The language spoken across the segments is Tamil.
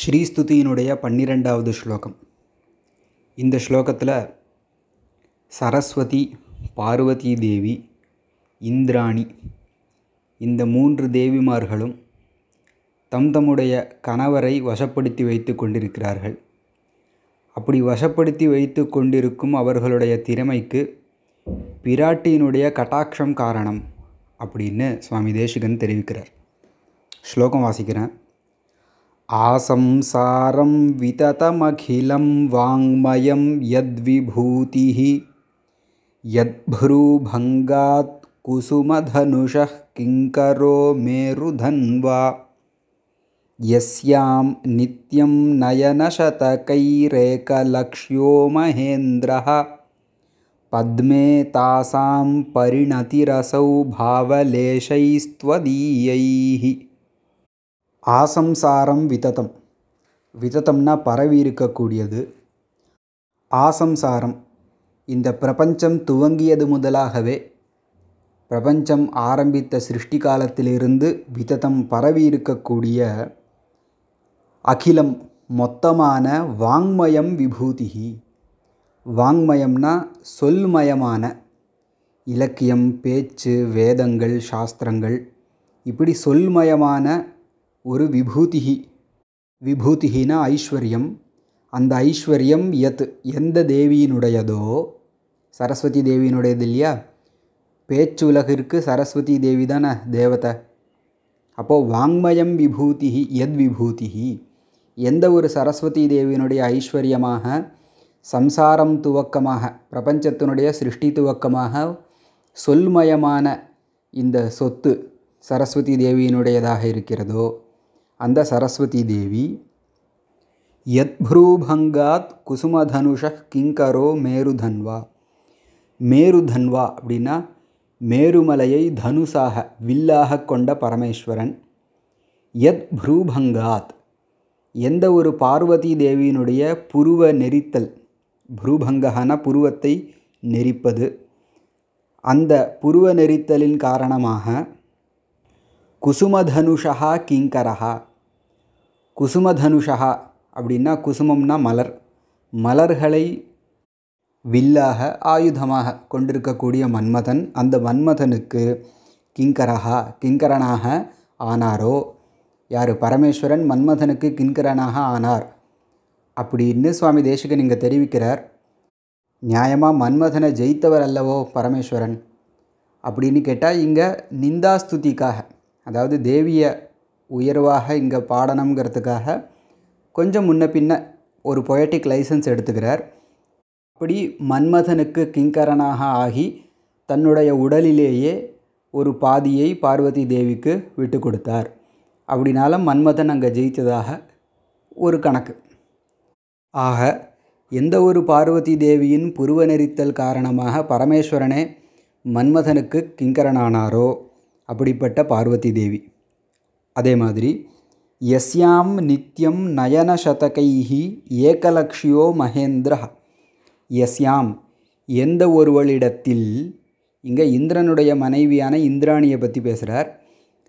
ஸ்ரீஸ்துதியினுடைய பன்னிரெண்டாவது ஸ்லோகம். இந்த ஸ்லோகத்தில் சரஸ்வதி பார்வதி தேவி இந்திராணி இந்த மூன்று தேவிமார்களும் தம் தம்முடைய கணவரை வசப்படுத்தி வைத்து கொண்டிருக்கிறார்கள். அப்படி வசப்படுத்தி வைத்து கொண்டிருக்கும் அவர்களுடைய திறமைக்கு பிராட்டியினுடைய கட்டாட்சம் காரணம் அப்படின்னு சுவாமி தேசிகன் தெரிவிக்கிறார். ஸ்லோகம் வாசிக்கிறேன். आसंसारं विततमखिलं वाङ्मयं यद्विभूतिः यद्भ्रूभङ्गात् कुसुमधनुषः किङ्करो मेरुधन्वा यस्यां नित्यं नयनशतकैरेकलक्ष्यो महेन्द्रः पद्मे तासां परिणतिरसौ भावलेशैस्त्वदीयैः। ஆசம்சாரம் விததம். விததம்னா பரவி இருக்கக்கூடியது. ஆசம்சாரம். இந்த பிரபஞ்சம் துவங்கியது முதலாகவே. பிரபஞ்சம் ஆரம்பித்த சிருஷ்டி காலத்திலிருந்து விததம் பரவி இருக்கக்கூடிய அகிலம் மொத்தமான வாங்மயம் விபூதிகி வாங்மயம்னா சொல்மயமான. இலக்கியம் பேச்சு வேதங்கள் சாஸ்திரங்கள். இப்படி சொல்மயமான ஒரு விபூதிஹி. விபூதிஹினா ஐஸ்வர்யம். அந்த ஐஸ்வர்யம் எத் எந்த தேவியினுடையதோ சரஸ்வதி தேவியினுடையது இல்லையா? பேச்சு உலகிற்கு சரஸ்வதி தேவி தானே தேவதை. அப்போது வாங்மயம் விபூதிஹி எத் விபூதிஹி. எந்த ஒரு சரஸ்வதி தேவியினுடைய ஐஸ்வர்யமாக சம்சாரம் துவக்கமாக பிரபஞ்சத்தினுடைய சிருஷ்டி துவக்கமாக சொல்மயமான இந்த சொத்து சரஸ்வதி தேவியினுடையதாக இருக்கிறதோ அந்த சரஸ்வதி தேவி யத்ப்ரூபங்காத் குசுமதனுஷ கிங்கரோ மேருதன்வா. மேருதன்வா அப்படின்னா மேருமலையை தனுசாக வில்லாக கொண்ட பரமேஸ்வரன். யத் ப்ரூபங்காத் எந்த ஒரு பார்வதி தேவியினுடைய புருவ நெரித்தல் ப்ரூபங்ககன புருவத்தை நெரிப்பது. அந்த புருவ நெரித்தலின் காரணமாக குசுமதனுஷா கிங்கரஹா குசுமதனுஷா அப்படின்னா குசுமம்னா மலர். மலர்களை வில்லாக ஆயுதமாக கொண்டிருக்கக்கூடிய மன்மதன் அந்த மன்மதனுக்கு கிங்கரஹா கிங்கரனாக ஆனாரோ? யார்? பரமேஸ்வரன் மன்மதனுக்கு கிங்கரனாக ஆனார். அப்படின்னு சுவாமி தேசிகன் இங்கே தெரிவிக்கிறார். நியாயமாக மன்மதனை ஜெயித்தவர் அல்லவோ பரமேஸ்வரன்? அப்படின்னு கேட்டால் இங்கே நிந்தாஸ்துதிக்காக அதாவது தேவியை உயர்வாக இங்கே பாடணுங்கிறதுக்காக கொஞ்சம் முன்ன பின்ன ஒரு பொயட்டிக் லைசன்ஸ் எடுத்துக்கிறார். அப்படி மன்மதனுக்கு கிங்கரனாக ஆகி தன்னுடைய உடலிலேயே ஒரு பாதியை பார்வதி தேவிக்கு விட்டு கொடுத்தார். அப்படினால மன்மதன் அங்கே ஜெயித்ததாக ஒரு கணக்கு. ஆக எந்த ஒரு பார்வதி தேவியின் புருவ நெறித்தல் காரணமாக பரமேஸ்வரனே மன்மதனுக்கு கிங்கரனானாரோ? அப்படிப்பட்ட பார்வதி தேவி. அதே மாதிரி எஸ்யாம் நித்யம் நயனசதகைஹி ஏகலக்ஷியோ மகேந்திர எஸ்யாம் எந்த ஒருவளிடத்தில் இங்கே இந்திரனுடைய மனைவியான இந்திராணியை பற்றி பேசுகிறார்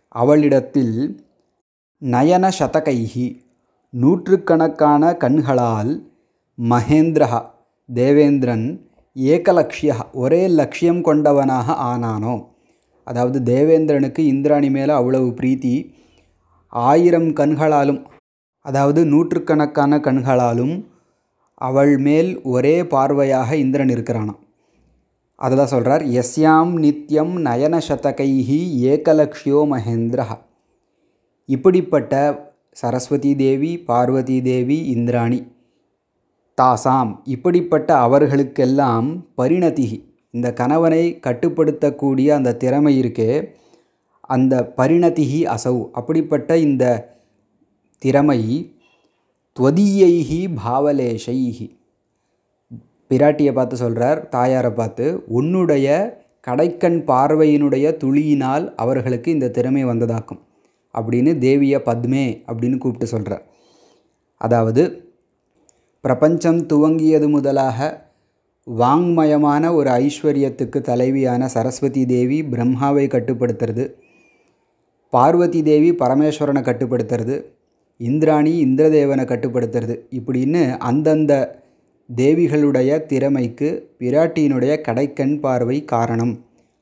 அவளிடத்தில் நயன சதகைஹி நூற்றுக்கணக்கான கண்களால் மகேந்திரா தேவேந்திரன் ஏகலக்ஷியா ஒரே லட்சியம் கொண்டவனாக ஆனானோ. அதாவது தேவேந்திரனுக்கு இந்திராணி மேலே அவ்வளவு பிரீத்தி ஆயிரம் கண்களாலும் அதாவது நூற்றுக்கணக்கான கண்களாலும் அவள் மேல் ஒரே பார்வையாக இந்திரன் இருக்கிறானாம். அதை தான் சொல்கிறார் எஸ்யாம் நித்யம் நயன சதகைஹி ஏகலக்ஷியோ மகேந்திரா இப்படிப்பட்ட சரஸ்வதி தேவி பார்வதி தேவி இந்திராணி தாசாம் இப்படிப்பட்ட அவர்களுக்கெல்லாம் பரிணதிகி இந்த கணவனை கட்டுப்படுத்தக்கூடிய அந்த திறமை இருக்கே அந்த பரிணதிகி அசௌ. அப்படிப்பட்ட இந்த திறமை துவதீயைகி பாவலேஷைஹி. பிராட்டியை பார்த்து சொல்கிறார் தாயாரை பார்த்து உன்னுடைய கடைக்கண் பார்வையினுடைய துளியினால் அவர்களுக்கு இந்த திறமை வந்ததாக்கும். அப்படின்னு தேவிய பத்மே அப்படின்னு கூப்பிட்டு சொல்கிறார் அதாவது பிரபஞ்சம் துவங்கியது முதலாக வாங்மயமான ஒரு ஐஸ்வர்யத்துக்கு தலைவியான சரஸ்வதி தேவி பிரம்மாவை கட்டுப்படுத்துறது. பார்வதி தேவி பரமேஸ்வரனை கட்டுப்படுத்துறது இந்திராணி இந்திரதேவனை கட்டுப்படுத்துறது. இப்படின்னு அந்தந்த தேவிகளுடைய திறமைக்கு பிராட்டியினுடைய கடைக்கண் பார்வை காரணம்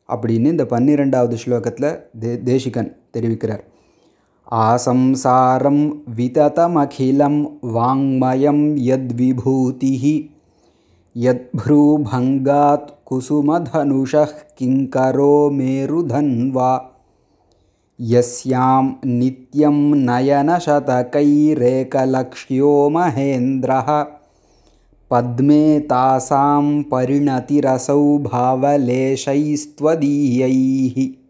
அப்படின்னு இந்த பன்னிரெண்டாவது ஸ்லோகத்தில் தே தேசிகன் தெரிவிக்கிறார். ஆசம்சாரம் விததமகிலம் வாங்மயம் யத்விபூதி யத்ரூபங்காத் குசுமதனுஷ கிங்கரோ மேருதன்வா यस्यां नित्यं नयनशतकैरेकलक्ष्यो महेन्द्रः। पद्मे तासां परिणतिरसौ भावलेशैस्त्वदीयैः